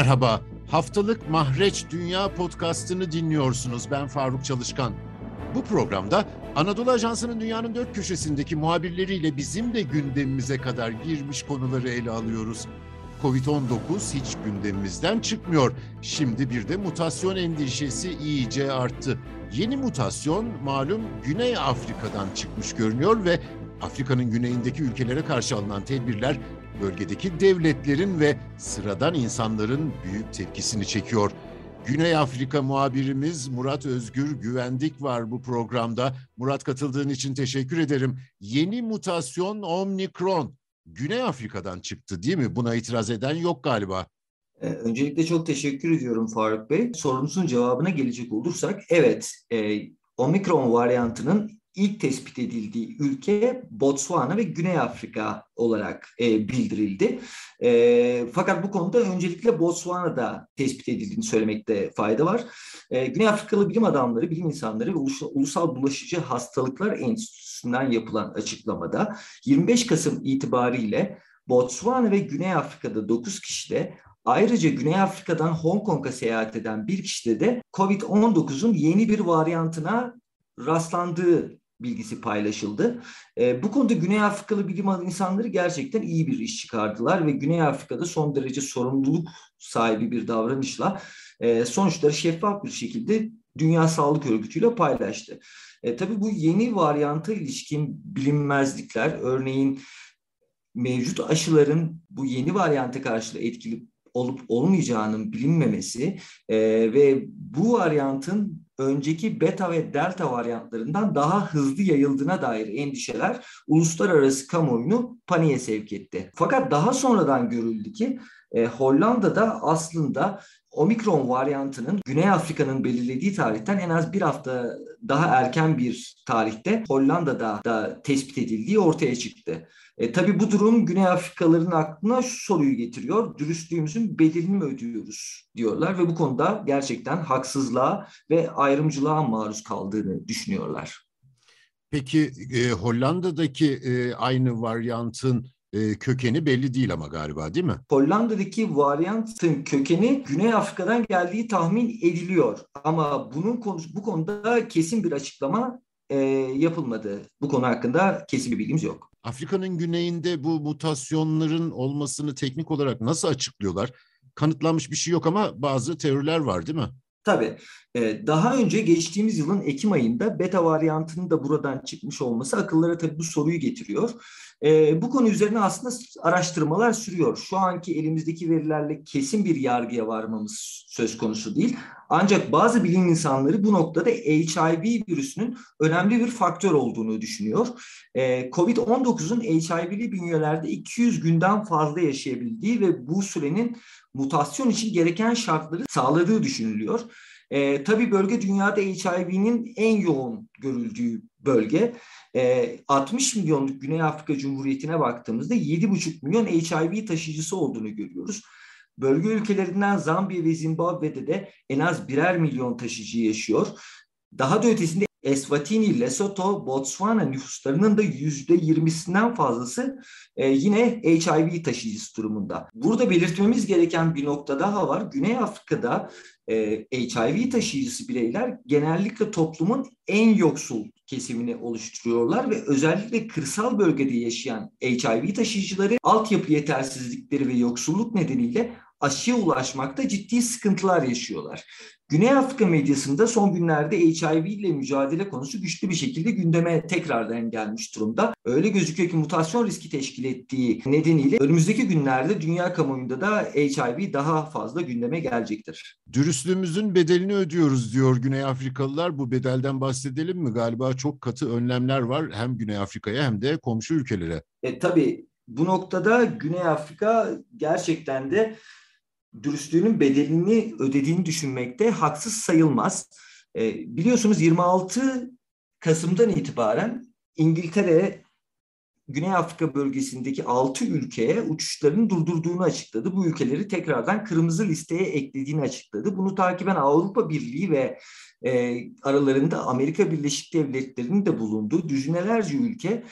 Merhaba, haftalık Mahreç Dünya podcastını dinliyorsunuz. Ben Faruk Çalışkan. Bu programda Anadolu Ajansı'nın dünyanın dört köşesindeki muhabirleriyle bizim de gündemimize kadar girmiş konuları ele alıyoruz. Covid-19 hiç gündemimizden çıkmıyor. Şimdi bir de mutasyon endişesi iyice arttı. Yeni mutasyon malum Güney Afrika'dan çıkmış görünüyor ve Afrika'nın güneyindeki ülkelere karşı alınan tedbirler bölgedeki devletlerin ve sıradan insanların büyük tepkisini çekiyor. Güney Afrika muhabirimiz Murat Özgür Güvendik var bu programda. Murat katıldığın için teşekkür ederim. Yeni mutasyon Omikron Güney Afrika'dan çıktı değil mi? Buna itiraz eden yok galiba. Ee, öncelikle çok teşekkür ediyorum Faruk Bey. Sorunuzun cevabına gelecek olursak, evet, e, Omikron varyantının ilk tespit edildiği ülke Botswana ve Güney Afrika olarak e, bildirildi. E, fakat bu konuda öncelikle Botswana'da tespit edildiğini söylemekte fayda var. E, Güney Afrikalı bilim adamları, bilim insanları ve Ulusal Bulaşıcı Hastalıklar Enstitüsü'nden yapılan açıklamada 25 Kasım itibariyle Botswana ve Güney Afrika'da 9 kişide Ayrıca Güney Afrika'dan Hong Kong'a seyahat eden bir kişide de COVID-19'un yeni bir varyantına rastlandığı bilgisi paylaşıldı. E, bu konuda Güney Afrikalı bilim insanları gerçekten iyi bir iş çıkardılar ve Güney Afrika'da son derece sorumluluk sahibi bir davranışla e, sonuçları şeffaf bir şekilde Dünya Sağlık Örgütü ile paylaştı. E, tabii bu yeni varyanta ilişkin bilinmezlikler, örneğin mevcut aşıların bu yeni varyanta karşı etkili olup olmayacağının bilinmemesi e, ve bu varyantın önceki beta ve delta varyantlarından daha hızlı yayıldığına dair endişeler uluslararası kamuoyunu paniğe sevk etti. Fakat daha sonradan görüldü ki e, Hollanda'da aslında omikron varyantının Güney Afrika'nın belirlediği tarihten en az bir hafta daha erken bir tarihte Hollanda'da da tespit edildiği ortaya çıktı. E, tabii bu durum Güney Afrikalıların aklına şu soruyu getiriyor. Dürüstlüğümüzün bedelini mi ödüyoruz diyorlar ve bu konuda gerçekten haksızlığa ve ayrımcılığa maruz kaldığını düşünüyorlar. Peki e, Hollanda'daki e, aynı varyantın e, kökeni belli değil ama galiba değil mi? Hollanda'daki varyantın kökeni Güney Afrika'dan geldiği tahmin ediliyor. Ama bunun konusu bu konuda kesin bir açıklama e, yapılmadı. Bu konu hakkında kesin bir bilgimiz yok. Afrika'nın güneyinde bu mutasyonların olmasını teknik olarak nasıl açıklıyorlar? Kanıtlanmış bir şey yok ama bazı teoriler var değil mi? Tabii. Ee, daha önce geçtiğimiz yılın Ekim ayında beta varyantının da buradan çıkmış olması akıllara tabii bu soruyu getiriyor. Ee, bu konu üzerine aslında araştırmalar sürüyor. Şu anki elimizdeki verilerle kesin bir yargıya varmamız söz konusu değil. Ancak bazı bilim insanları bu noktada HIV virüsünün önemli bir faktör olduğunu düşünüyor. Ee, Covid-19'un HIV'li bünyelerde 200 günden fazla yaşayabildiği ve bu sürenin mutasyon için gereken şartları sağladığı düşünülüyor. E, tabii bölge dünyada HIV'nin en yoğun görüldüğü bölge. E, 60 milyonluk Güney Afrika Cumhuriyeti'ne baktığımızda 7,5 milyon HIV taşıyıcısı olduğunu görüyoruz. Bölge ülkelerinden Zambiya ve Zimbabwe'de de en az birer milyon taşıyıcı yaşıyor. Daha da ötesinde Eswatini, Lesotho, Botswana nüfuslarının da yüzde yirmisinden fazlası e, yine HIV taşıyıcısı durumunda. Burada belirtmemiz gereken bir nokta daha var. Güney Afrika'da e, HIV taşıyıcısı bireyler genellikle toplumun en yoksul kesimini oluşturuyorlar ve özellikle kırsal bölgede yaşayan HIV taşıyıcıları altyapı yetersizlikleri ve yoksulluk nedeniyle aşıya ulaşmakta ciddi sıkıntılar yaşıyorlar. Güney Afrika medyasında son günlerde HIV ile mücadele konusu güçlü bir şekilde gündeme tekrardan gelmiş durumda. Öyle gözüküyor ki mutasyon riski teşkil ettiği nedeniyle önümüzdeki günlerde dünya kamuoyunda da HIV daha fazla gündeme gelecektir. Dürüstlüğümüzün bedelini ödüyoruz diyor Güney Afrikalılar. Bu bedelden bahsedelim mi? Galiba çok katı önlemler var hem Güney Afrika'ya hem de komşu ülkelere. E, tabii bu noktada Güney Afrika gerçekten de dürüstlüğünün bedelini ödediğini düşünmekte haksız sayılmaz. E, biliyorsunuz 26 Kasım'dan itibaren İngiltere Güney Afrika bölgesindeki 6 ülkeye uçuşlarını durdurduğunu açıkladı. Bu ülkeleri tekrardan kırmızı listeye eklediğini açıkladı. Bunu takiben Avrupa Birliği ve e, aralarında Amerika Birleşik Devletleri'nin de bulunduğu düzinelerce ülke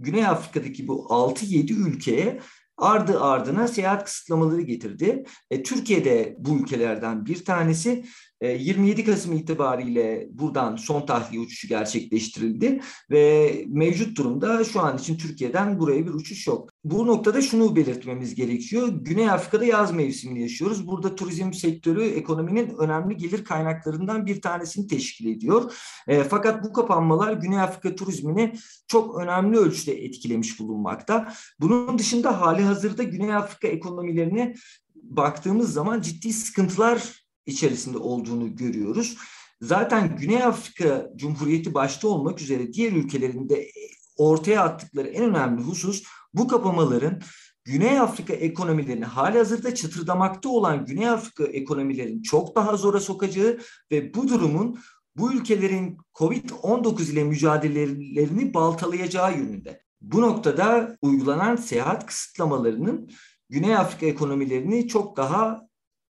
Güney Afrika'daki bu 6-7 ülkeye ardı ardına seyahat kısıtlamaları getirdi. E, Türkiye'de bu ülkelerden bir tanesi 27 e, Kasım itibariyle buradan son tahliye uçuşu gerçekleştirildi ve mevcut durumda şu an için Türkiye'den buraya bir uçuş yok. Bu noktada şunu belirtmemiz gerekiyor. Güney Afrika'da yaz mevsimini yaşıyoruz. Burada turizm sektörü ekonominin önemli gelir kaynaklarından bir tanesini teşkil ediyor. E, fakat bu kapanmalar Güney Afrika turizmini çok önemli ölçüde etkilemiş bulunmakta. Bunun dışında hali hazırda Güney Afrika ekonomilerini baktığımız zaman ciddi sıkıntılar içerisinde olduğunu görüyoruz. Zaten Güney Afrika Cumhuriyeti başta olmak üzere diğer ülkelerinde ortaya attıkları en önemli husus bu kapamaların Güney Afrika ekonomilerini hali hazırda çıtırdamakta olan Güney Afrika ekonomilerini çok daha zora sokacağı ve bu durumun bu ülkelerin Covid-19 ile mücadelelerini baltalayacağı yönünde. Bu noktada uygulanan seyahat kısıtlamalarının Güney Afrika ekonomilerini çok daha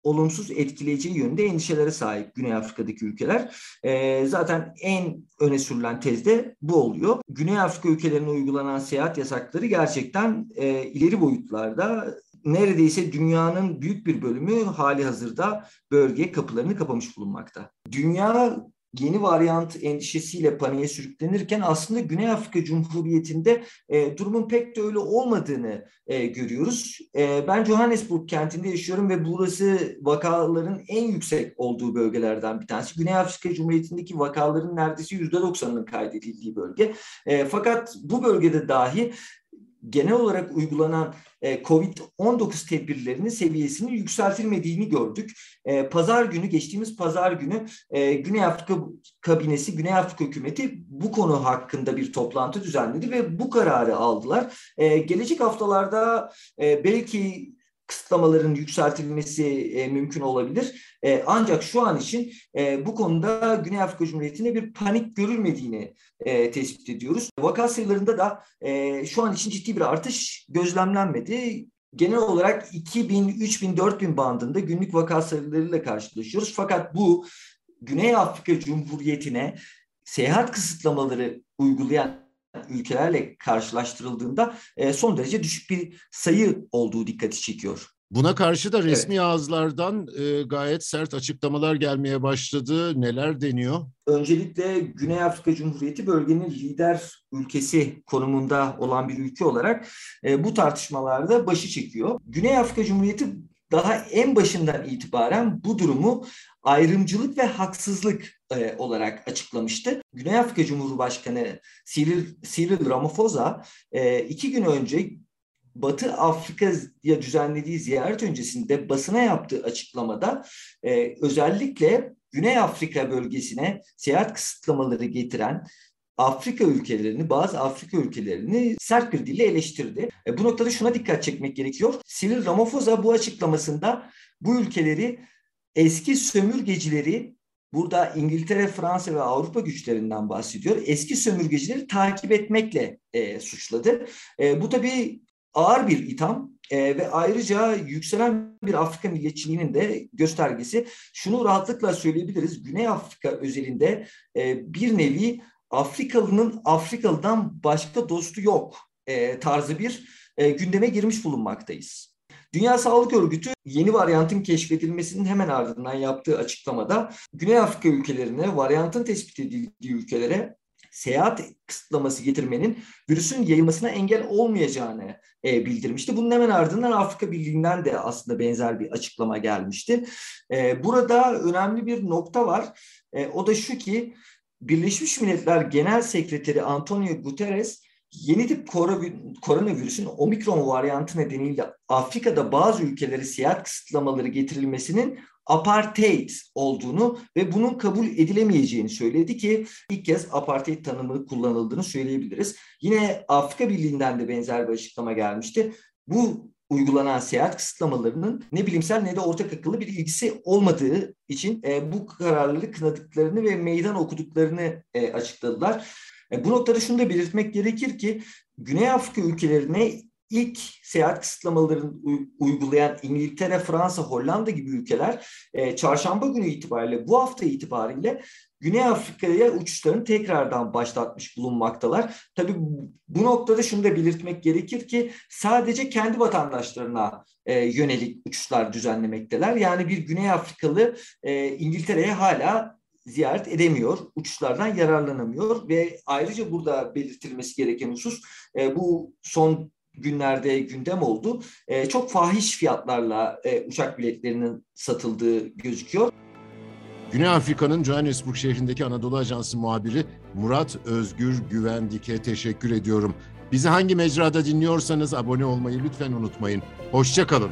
olumsuz etkileyeceği yönünde endişelere sahip Güney Afrika'daki ülkeler. E, zaten en öne sürülen tezde bu oluyor. Güney Afrika ülkelerine uygulanan seyahat yasakları gerçekten e, ileri boyutlarda neredeyse dünyanın büyük bir bölümü hali hazırda bölge kapılarını kapamış bulunmakta. Dünya yeni varyant endişesiyle paniğe sürüklenirken aslında Güney Afrika Cumhuriyeti'nde e, durumun pek de öyle olmadığını e, görüyoruz. E, ben Johannesburg kentinde yaşıyorum ve burası vakaların en yüksek olduğu bölgelerden bir tanesi. Güney Afrika Cumhuriyeti'ndeki vakaların neredeyse %90'ının kaydedildiği bölge. E, fakat bu bölgede dahi genel olarak uygulanan e, COVID-19 tedbirlerinin seviyesinin yükseltilmediğini gördük. E, pazar günü, geçtiğimiz pazar günü e, Güney Afrika kabinesi, Güney Afrika hükümeti bu konu hakkında bir toplantı düzenledi ve bu kararı aldılar. E, gelecek haftalarda e, belki kısıtlamaların yükseltilmesi e, mümkün olabilir. E, ancak şu an için e, bu konuda Güney Afrika Cumhuriyeti'nde bir panik görülmediğini e, tespit ediyoruz. Vaka sayılarında da e, şu an için ciddi bir artış gözlemlenmedi. Genel olarak 2000, 3000, 4000 bandında günlük vaka sayılarıyla karşılaşıyoruz. Fakat bu Güney Afrika Cumhuriyeti'ne seyahat kısıtlamaları uygulayan ülkelerle karşılaştırıldığında e, son derece düşük bir sayı olduğu dikkati çekiyor. Buna karşı da resmi evet. ağızlardan e, gayet sert açıklamalar gelmeye başladı. Neler deniyor? Öncelikle Güney Afrika Cumhuriyeti bölgenin lider ülkesi konumunda olan bir ülke olarak e, bu tartışmalarda başı çekiyor. Güney Afrika Cumhuriyeti daha en başından itibaren bu durumu ayrımcılık ve haksızlık e, olarak açıklamıştı. Güney Afrika Cumhurbaşkanı Cyril, Cyril Ramaphosa e, iki gün önce Batı Afrika'ya düzenlediği ziyaret öncesinde basına yaptığı açıklamada e, özellikle Güney Afrika bölgesine seyahat kısıtlamaları getiren Afrika ülkelerini, bazı Afrika ülkelerini sert dille eleştirdi. E, bu noktada şuna dikkat çekmek gerekiyor. Cyril Ramaphosa bu açıklamasında bu ülkeleri eski sömürgecileri burada İngiltere, Fransa ve Avrupa güçlerinden bahsediyor. Eski sömürgecileri takip etmekle e, suçladı. E, bu tabii ağır bir itham e, ve ayrıca yükselen bir Afrika milliyetçiliğinin de göstergesi. Şunu rahatlıkla söyleyebiliriz. Güney Afrika özelinde e, bir nevi Afrikalının Afrikalı'dan başka dostu yok e, tarzı bir e, gündeme girmiş bulunmaktayız. Dünya Sağlık Örgütü yeni varyantın keşfedilmesinin hemen ardından yaptığı açıklamada Güney Afrika ülkelerine, varyantın tespit edildiği ülkelere seyahat kısıtlaması getirmenin virüsün yayılmasına engel olmayacağını e, bildirmişti. Bunun hemen ardından Afrika Birliği'nden de aslında benzer bir açıklama gelmişti. E, burada önemli bir nokta var. E, o da şu ki Birleşmiş Milletler Genel Sekreteri Antonio Guterres yeni tip koronavirüsün omikron varyantı nedeniyle Afrika'da bazı ülkeleri seyahat kısıtlamaları getirilmesinin apartheid olduğunu ve bunun kabul edilemeyeceğini söyledi ki ilk kez apartheid tanımı kullanıldığını söyleyebiliriz. Yine Afrika Birliği'nden de benzer bir açıklama gelmişti. Bu uygulanan seyahat kısıtlamalarının ne bilimsel ne de ortak akıllı bir ilgisi olmadığı için e, bu kararları kınadıklarını ve meydan okuduklarını e, açıkladılar. E, bu noktada şunu da belirtmek gerekir ki Güney Afrika ülkelerine ilk seyahat kısıtlamalarını uygulayan İngiltere, Fransa, Hollanda gibi ülkeler e, çarşamba günü itibariyle bu hafta itibariyle Güney Afrika'ya uçuşlarını tekrardan başlatmış bulunmaktalar. Tabii bu noktada şunu da belirtmek gerekir ki sadece kendi vatandaşlarına e, yönelik uçuşlar düzenlemekteler. Yani bir Güney Afrikalı e, İngiltere'ye hala ziyaret edemiyor, uçuşlardan yararlanamıyor ve ayrıca burada belirtilmesi gereken husus bu son günlerde gündem oldu. E, çok fahiş fiyatlarla e, uçak biletlerinin satıldığı gözüküyor. Güney Afrika'nın Johannesburg şehrindeki Anadolu Ajansı muhabiri Murat Özgür Güvendik'e teşekkür ediyorum. Bizi hangi mecrada dinliyorsanız abone olmayı lütfen unutmayın. Hoşçakalın.